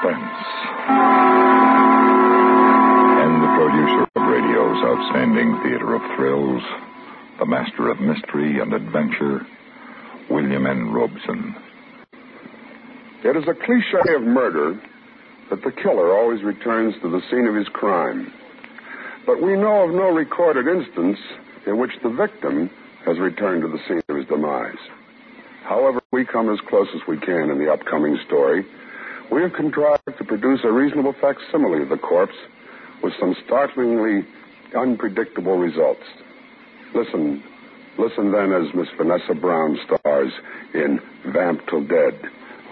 Suspense. And the producer of radio's outstanding theater of thrills, the master of mystery and adventure, William N. Robson. It is a cliche of murder that the killer always returns to the scene of his crime. But we know of no recorded instance in which the victim has returned to the scene of his demise. However, we come as close as we can in the upcoming story. We have contrived to produce a reasonable facsimile of the corpse with some startlingly unpredictable results. Listen, listen then as Miss Vanessa Brown stars in Vamp Till Dead,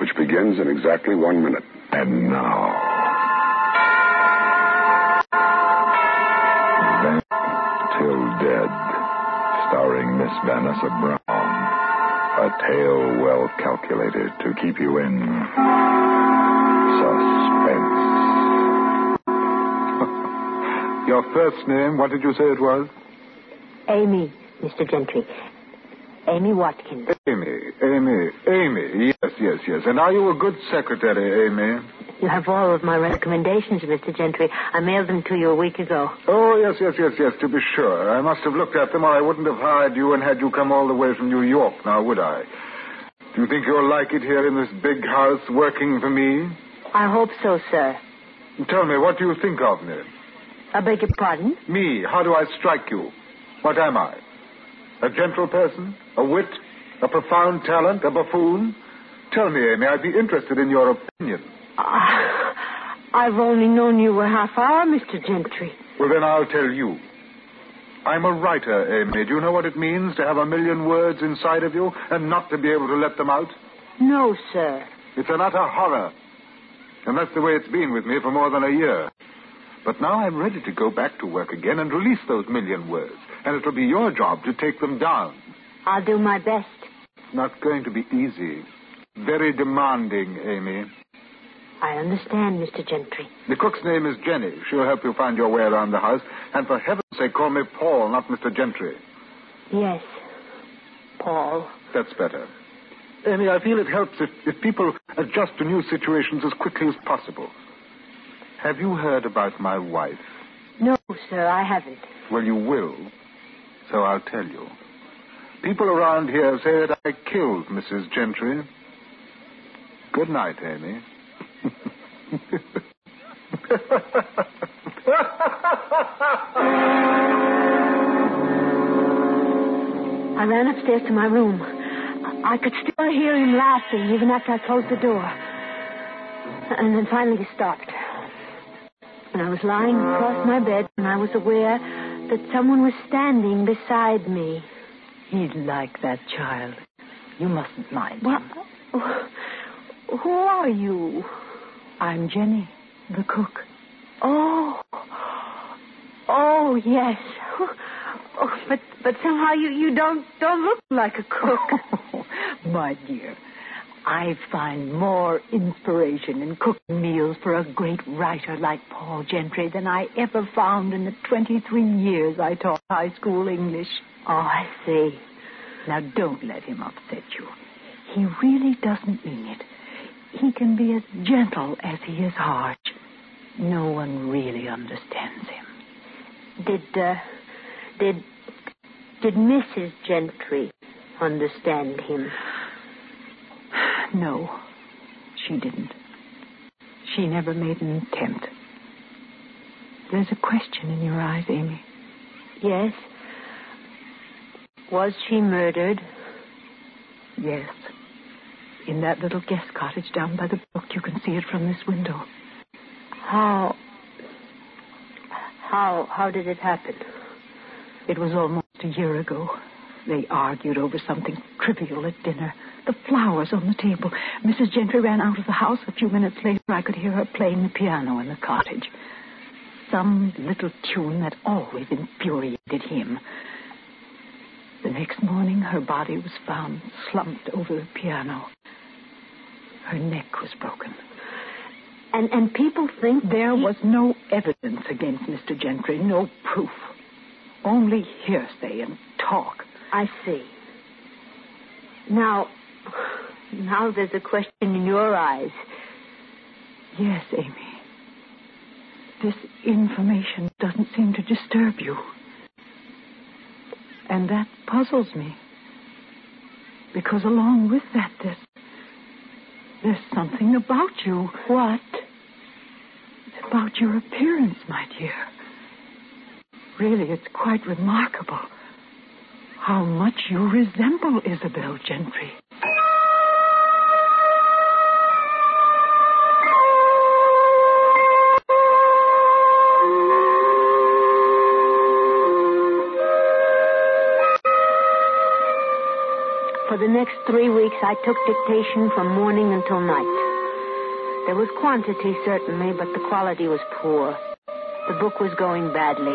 which begins in exactly one minute. And now. Vamp Till Dead, starring Miss Vanessa Brown. A tale well calculated to keep you in suspense. Your first name, what did you say it was? Amy, Mr. Gentry. Amy Watkins. Amy, Amy, Amy. Yes, yes, yes. And are you a good secretary, Amy? You have all of my recommendations, Mr. Gentry. I mailed them to you a week ago. Oh, yes, yes, yes, yes, to be sure. I must have looked at them or I wouldn't have hired you and had you come all the way from New York, now would I? Do you think you'll like it here in this big house working for me? I hope so, sir. Tell me, what do you think of me? I beg your pardon? Me, how do I strike you? What am I? A gentle person? A wit? A profound talent? A buffoon? Tell me, Amy, I'd be interested in your opinion. Uh, I've only known you a half hour, Mr. Gentry. Well, then I'll tell you. I'm a writer, Amy. Do you know what it means to have a million words inside of you and not to be able to let them out? No, sir. It's an utter horror. And that's the way it's been with me for more than a year. But now I'm ready to go back to work again and release those million words. And it'll be your job to take them down. I'll do my best. Not going to be easy. Very demanding, Amy. I understand, Mr. Gentry. The cook's name is Jenny. She'll help you find your way around the house. And for heaven's sake, call me Paul, not Mr. Gentry. Yes. Paul. That's better. Amy, I feel it helps if, if people adjust to new situations as quickly as possible. Have you heard about my wife? No, sir, I haven't. Well, you will. So I'll tell you. People around here say that I killed Mrs. Gentry. Good night, Amy. I ran upstairs to my room. I could still hear him laughing even after I closed the door. And then finally he stopped. And I was lying across my bed and I was aware that someone was standing beside me. He's like that child. You mustn't mind. What? Who are you? I'm Jenny, the cook. Oh. Oh, yes. Oh, but but somehow you, you don't don't look like a cook. My dear, I find more inspiration in cooking meals for a great writer like Paul Gentry than I ever found in the 23 years I taught high school English. Oh, I see. Now, don't let him upset you. He really doesn't mean it. He can be as gentle as he is harsh. No one really understands him. Did uh, did did Mrs. Gentry understand him? No, she didn't. She never made an attempt. There's a question in your eyes, Amy. Yes. Was she murdered? Yes. In that little guest cottage down by the brook. You can see it from this window. How. How. How did it happen? It was almost a year ago. They argued over something trivial at dinner. The flowers on the table. Mrs. Gentry ran out of the house. A few minutes later, I could hear her playing the piano in the cottage. Some little tune that always infuriated him. The next morning, her body was found slumped over the piano. Her neck was broken. And and people think There he- was no evidence against Mr. Gentry, no proof. Only hearsay and talk. I see. Now, now there's a question in your eyes. Yes, Amy. This information doesn't seem to disturb you. And that puzzles me. Because along with that, there's, there's something about you. What? It's About your appearance, my dear. Really, it's quite remarkable how much you resemble Isabel Gentry. For the next three weeks, I took dictation from morning until night. There was quantity, certainly, but the quality was poor. The book was going badly.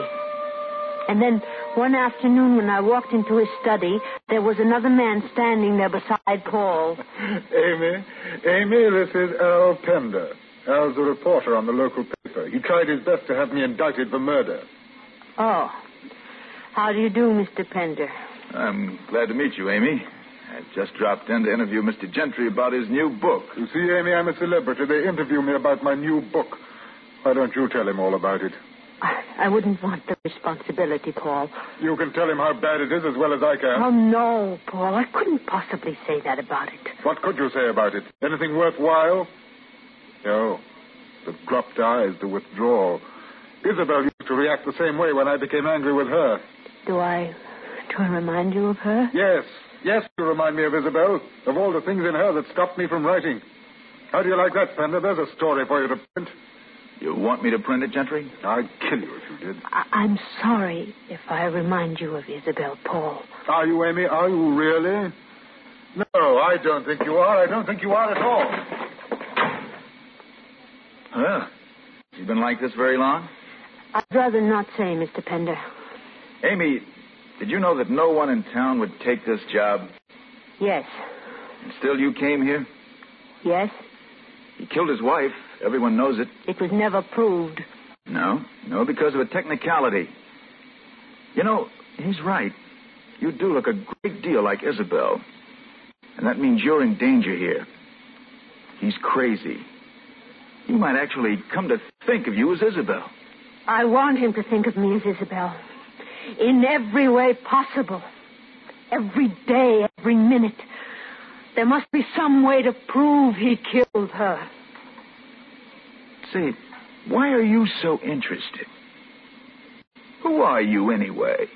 And then, one afternoon, when I walked into his study, there was another man standing there beside Paul. Amy, Amy, this is Al Pender. Al's a reporter on the local paper. He tried his best to have me indicted for murder. Oh. How do you do, Mr. Pender? I'm glad to meet you, Amy. I just dropped in to interview Mr. Gentry about his new book. You see, Amy, I'm a celebrity. They interview me about my new book. Why don't you tell him all about it? I, I wouldn't want the responsibility, Paul. You can tell him how bad it is as well as I can. Oh, no, Paul. I couldn't possibly say that about it. What could you say about it? Anything worthwhile? No. The dropped eyes, the withdrawal. Isabel used to react the same way when I became angry with her. Do I. Do I remind you of her? Yes, yes, you remind me of Isabel, of all the things in her that stopped me from writing. How do you like that, Pender? There's a story for you to print. You want me to print it, Gentry? I'd kill you if you did. I- I'm sorry if I remind you of Isabel, Paul. Are you, Amy? Are you really? No, I don't think you are. I don't think you are at all. Well, you been like this very long? I'd rather not say, Mr. Pender. Amy, did you know that no one in town would take this job? Yes. And still you came here? Yes? He killed his wife. Everyone knows it. It was never proved. No, no, because of a technicality. You know, he's right. You do look a great deal like Isabel. And that means you're in danger here. He's crazy. He might actually come to think of you as Isabel. I want him to think of me as Isabel. In every way possible. Every day, every minute. There must be some way to prove he killed her. Say, why are you so interested? Who are you anyway?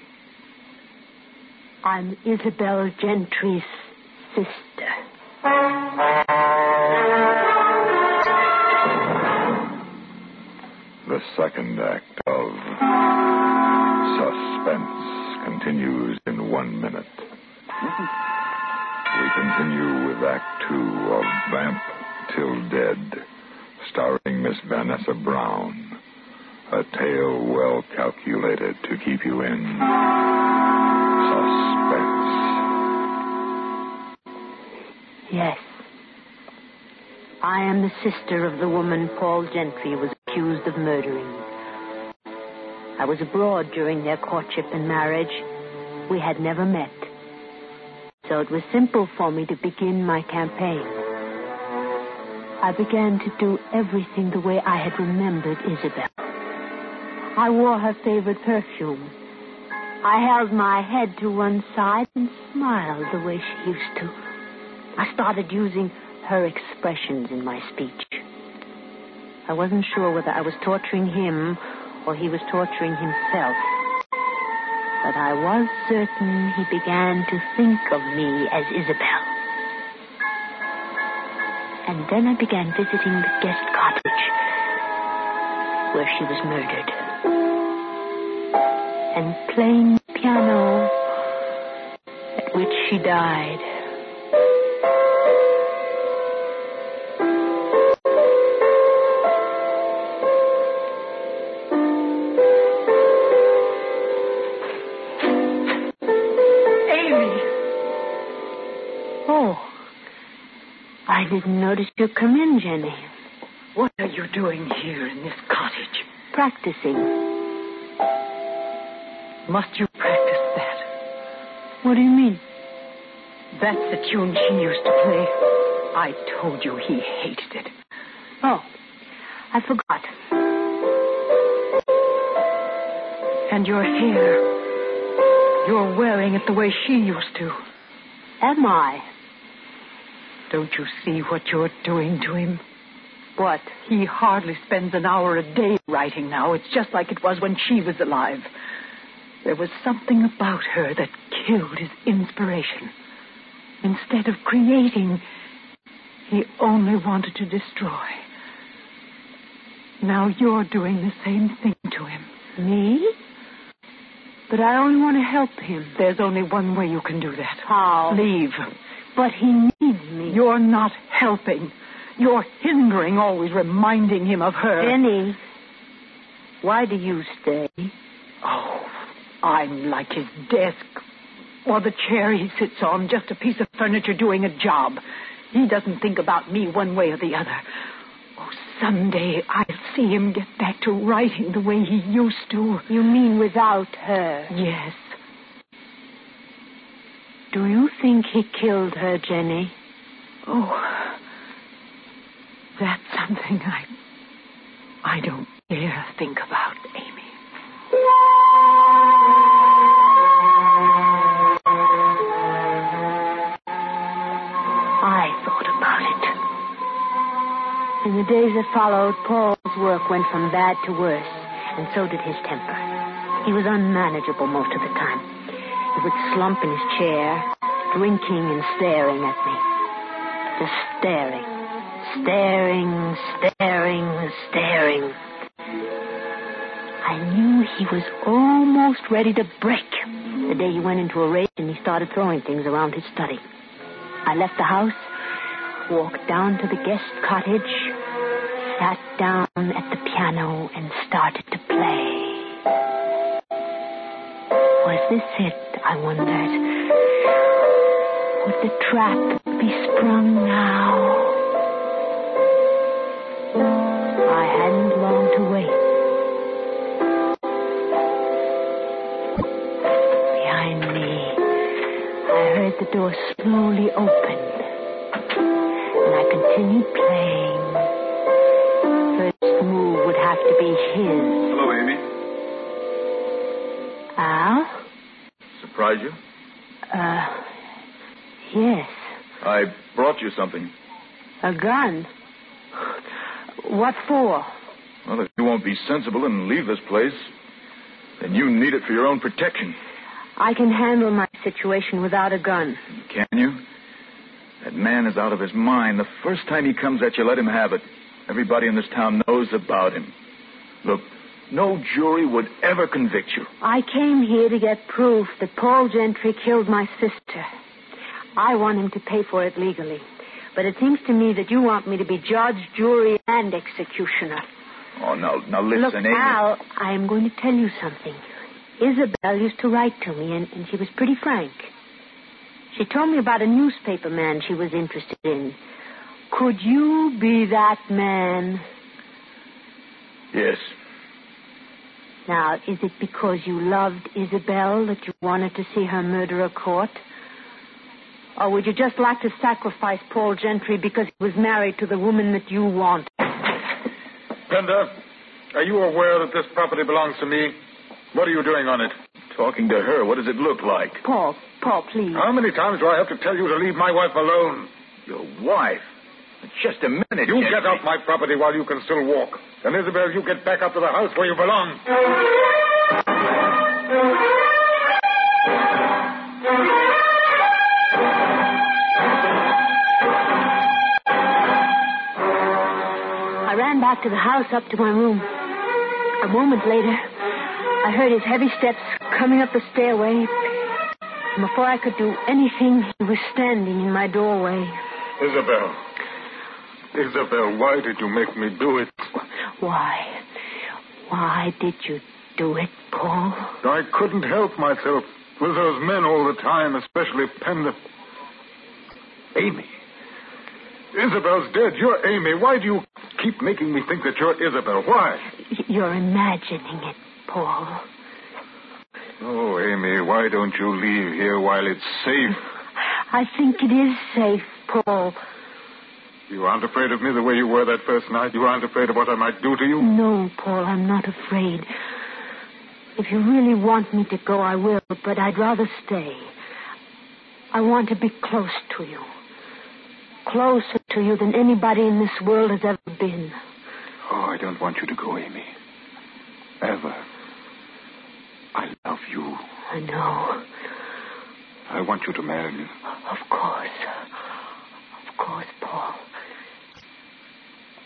I'm Isabel Gentry's sister. The second act of Suspense continues in one minute. We continue with Act Two of Vamp Till Dead, starring Miss Vanessa Brown. A tale well calculated to keep you in suspense. Yes. I am the sister of the woman Paul Gentry was accused of murdering. I was abroad during their courtship and marriage. We had never met. So it was simple for me to begin my campaign. I began to do everything the way I had remembered Isabel. I wore her favorite perfume. I held my head to one side and smiled the way she used to. I started using her expressions in my speech. I wasn't sure whether I was torturing him or he was torturing himself. But I was certain he began to think of me as Isabel. And then I began visiting the guest cottage where she was murdered. And playing piano at which she died. I didn't notice you come in, Jenny. What are you doing here in this cottage? Practicing. Must you practice that? What do you mean? That's the tune she used to play. I told you he hated it. Oh, I forgot. And your hair. You're wearing it the way she used to. Am I? Don't you see what you're doing to him? What? He hardly spends an hour a day writing now. It's just like it was when she was alive. There was something about her that killed his inspiration. Instead of creating, he only wanted to destroy. Now you're doing the same thing to him. Me? But I only want to help him. There's only one way you can do that. How? Leave. But he me. You're not helping. You're hindering, always reminding him of her. Jenny, why do you stay? Oh, I'm like his desk or the chair he sits on, just a piece of furniture doing a job. He doesn't think about me one way or the other. Oh, someday I'll see him get back to writing the way he used to. You mean without her? Yes. Do you think he killed her, Jenny? Oh, that's something I. I don't dare think about, Amy. I thought about it. In the days that followed, Paul's work went from bad to worse, and so did his temper. He was unmanageable most of the time. He would slump in his chair, drinking and staring at me. Just staring. Staring, staring, staring. I knew he was almost ready to break the day he went into a rage and he started throwing things around his study. I left the house, walked down to the guest cottage, sat down at the piano, and started to play. Was this it, I wondered? Would the trap be sprung now? I hadn't long to wait. Behind me, I heard the door slowly open, and I continued playing. First move would have to be his. Hello, Amy. Al? Surprise you? Uh, yes. I brought you something. A gun. What for? Well, if you won't be sensible and leave this place, then you need it for your own protection. I can handle my situation without a gun. Can you? That man is out of his mind. The first time he comes at you, let him have it. Everybody in this town knows about him. Look, no jury would ever convict you. I came here to get proof that Paul Gentry killed my sister. I want him to pay for it legally. But it seems to me that you want me to be judge, jury, and executioner. Oh, now, now listen, Look, Amy. Al, I am going to tell you something. Isabel used to write to me, and, and she was pretty frank. She told me about a newspaper man she was interested in. Could you be that man? Yes. Now, is it because you loved Isabel that you wanted to see her murderer caught? Or would you just like to sacrifice Paul Gentry because he was married to the woman that you want? Pender, are you aware that this property belongs to me? What are you doing on it? Talking to her, what does it look like? Paul, Paul, please. How many times do I have to tell you to leave my wife alone? Your wife? Just a minute. You Gentry. get off my property while you can still walk. And Isabel, you get back up to the house where you belong. Back to the house up to my room. A moment later, I heard his heavy steps coming up the stairway. And before I could do anything, he was standing in my doorway. Isabel. Isabel, why did you make me do it? Why? Why did you do it, Paul? I couldn't help myself with those men all the time, especially Pender. Amy. Isabel's dead. You're Amy. Why do you keep making me think that you're Isabel? Why? You're imagining it, Paul. Oh, Amy, why don't you leave here while it's safe? I think it is safe, Paul. You aren't afraid of me the way you were that first night. You aren't afraid of what I might do to you. No, Paul, I'm not afraid. If you really want me to go, I will, but I'd rather stay. I want to be close to you. Closer to you than anybody in this world has ever been. Oh, I don't want you to go, Amy. Ever. I love you. I know. I want you to marry me. Of course. Of course, Paul.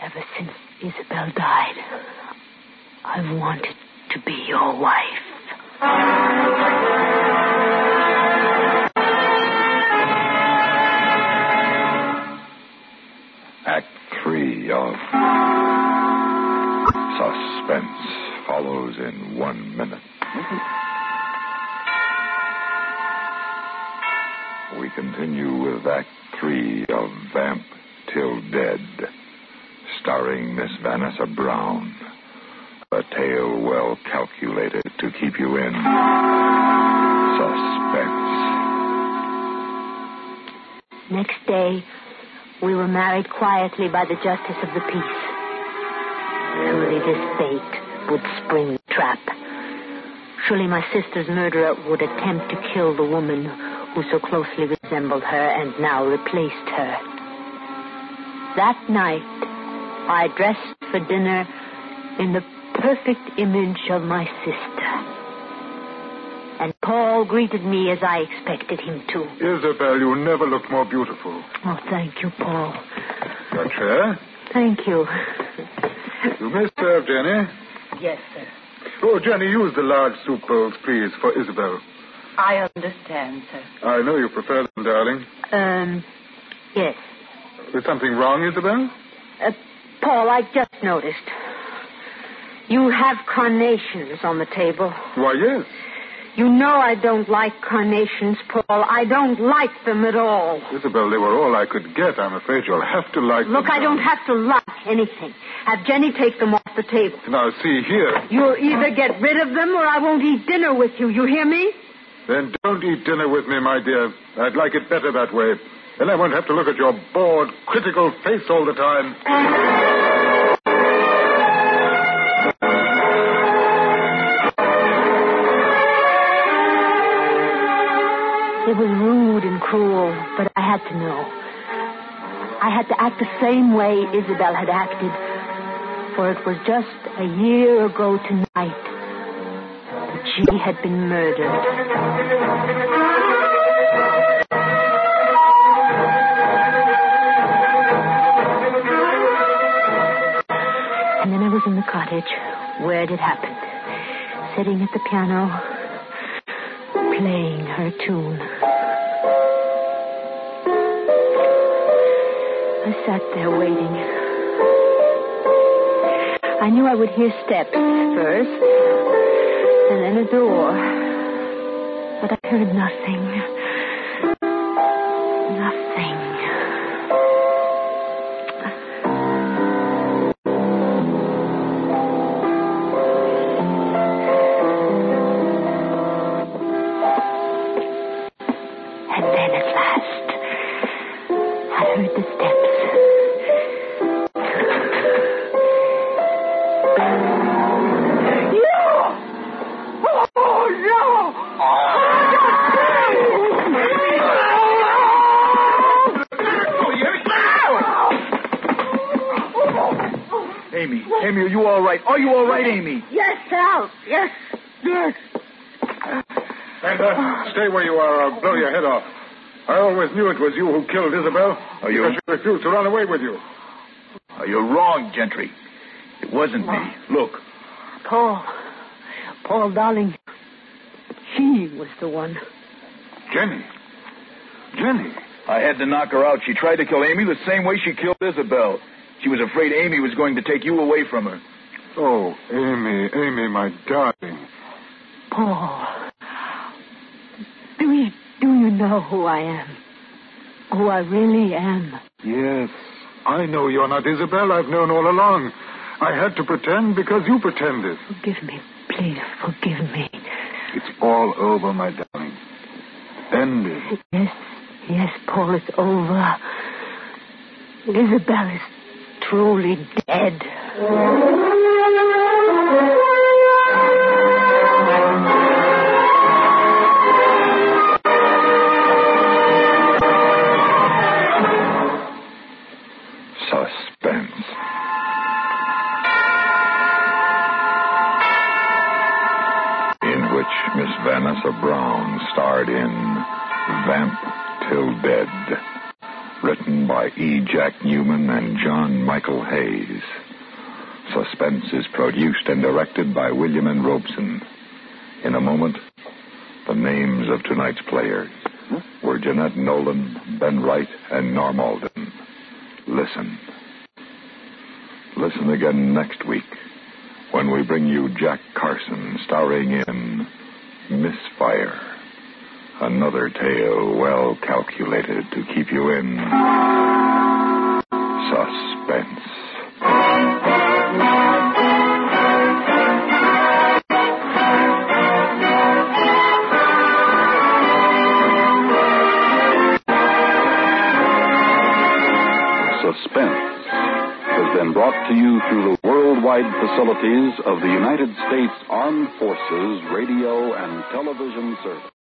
Ever since Isabel died, I've wanted to be your wife. Continue with Act three of Vamp Till Dead, starring Miss Vanessa Brown. A tale well calculated to keep you in suspense. Next day, we were married quietly by the justice of the peace. Surely this fate would spring the trap. Surely my sister's murderer would attempt to kill the woman who so closely resembled her and now replaced her. That night, I dressed for dinner in the perfect image of my sister. And Paul greeted me as I expected him to. Isabel, you never looked more beautiful. Oh, thank you, Paul. Your chair? Thank you. You may serve, Jenny. Yes, sir. Oh, Jenny, use the large soup bowls, please, for Isabel. I understand, sir. I know you prefer them, darling. Um, yes. Is something wrong, Isabel? Uh, Paul, I just noticed. You have carnations on the table. Why, yes. You know I don't like carnations, Paul. I don't like them at all. Isabel, they were all I could get. I'm afraid you'll have to like Look, them. I don't have to like anything. Have Jenny take them off the table. Now, see here. You'll either get rid of them or I won't eat dinner with you. You hear me? Then don't eat dinner with me, my dear. I'd like it better that way. Then I won't have to look at your bored, critical face all the time. It was rude and cruel, but I had to know. I had to act the same way Isabel had acted, for it was just a year ago tonight she had been murdered. And then I was in the cottage where it happened, sitting at the piano, playing her tune. I sat there waiting. I knew I would hear steps first, and then a door. But I heard nothing. Nothing. Amy, Amy, are you all right? Are you all right, Amy? Yes, Sal. Yes. Yes. Amber, stay where you are. I'll blow your head off. I always knew it was you who killed Isabel. Are you- Because she refused to run away with you. Oh, you're wrong, Gentry. It wasn't me. Look, Paul. Paul, darling. She was the one. Jenny. Jenny. I had to knock her out. She tried to kill Amy the same way she killed Isabel. She was afraid Amy was going to take you away from her. Oh, Amy, Amy, my darling. Paul. Do you, do you know who I am? Who I really am? Yes, I know you're not Isabel. I've known all along. I had to pretend because you pretended. Forgive me. Please, forgive me. It's all over, my darling. Ended. Yes, yes, Paul, it's over. Isabel is truly dead. Suspense. In which Miss Vanessa Brown starred in Vamp Till Dead. Written by E. Jack Neuman and John Michael Hayes. Suspense is produced and directed by William N. Robson. In a moment, the names of tonight's players were Jeanette Nolan, Ben Wright, and Norm Alden. Listen. Listen again next week when we bring you Jack Carson starring in Misfire. Another tale well calculated to keep you in suspense. Suspense has been brought to you through the worldwide facilities of the United States Armed Forces Radio and Television Service.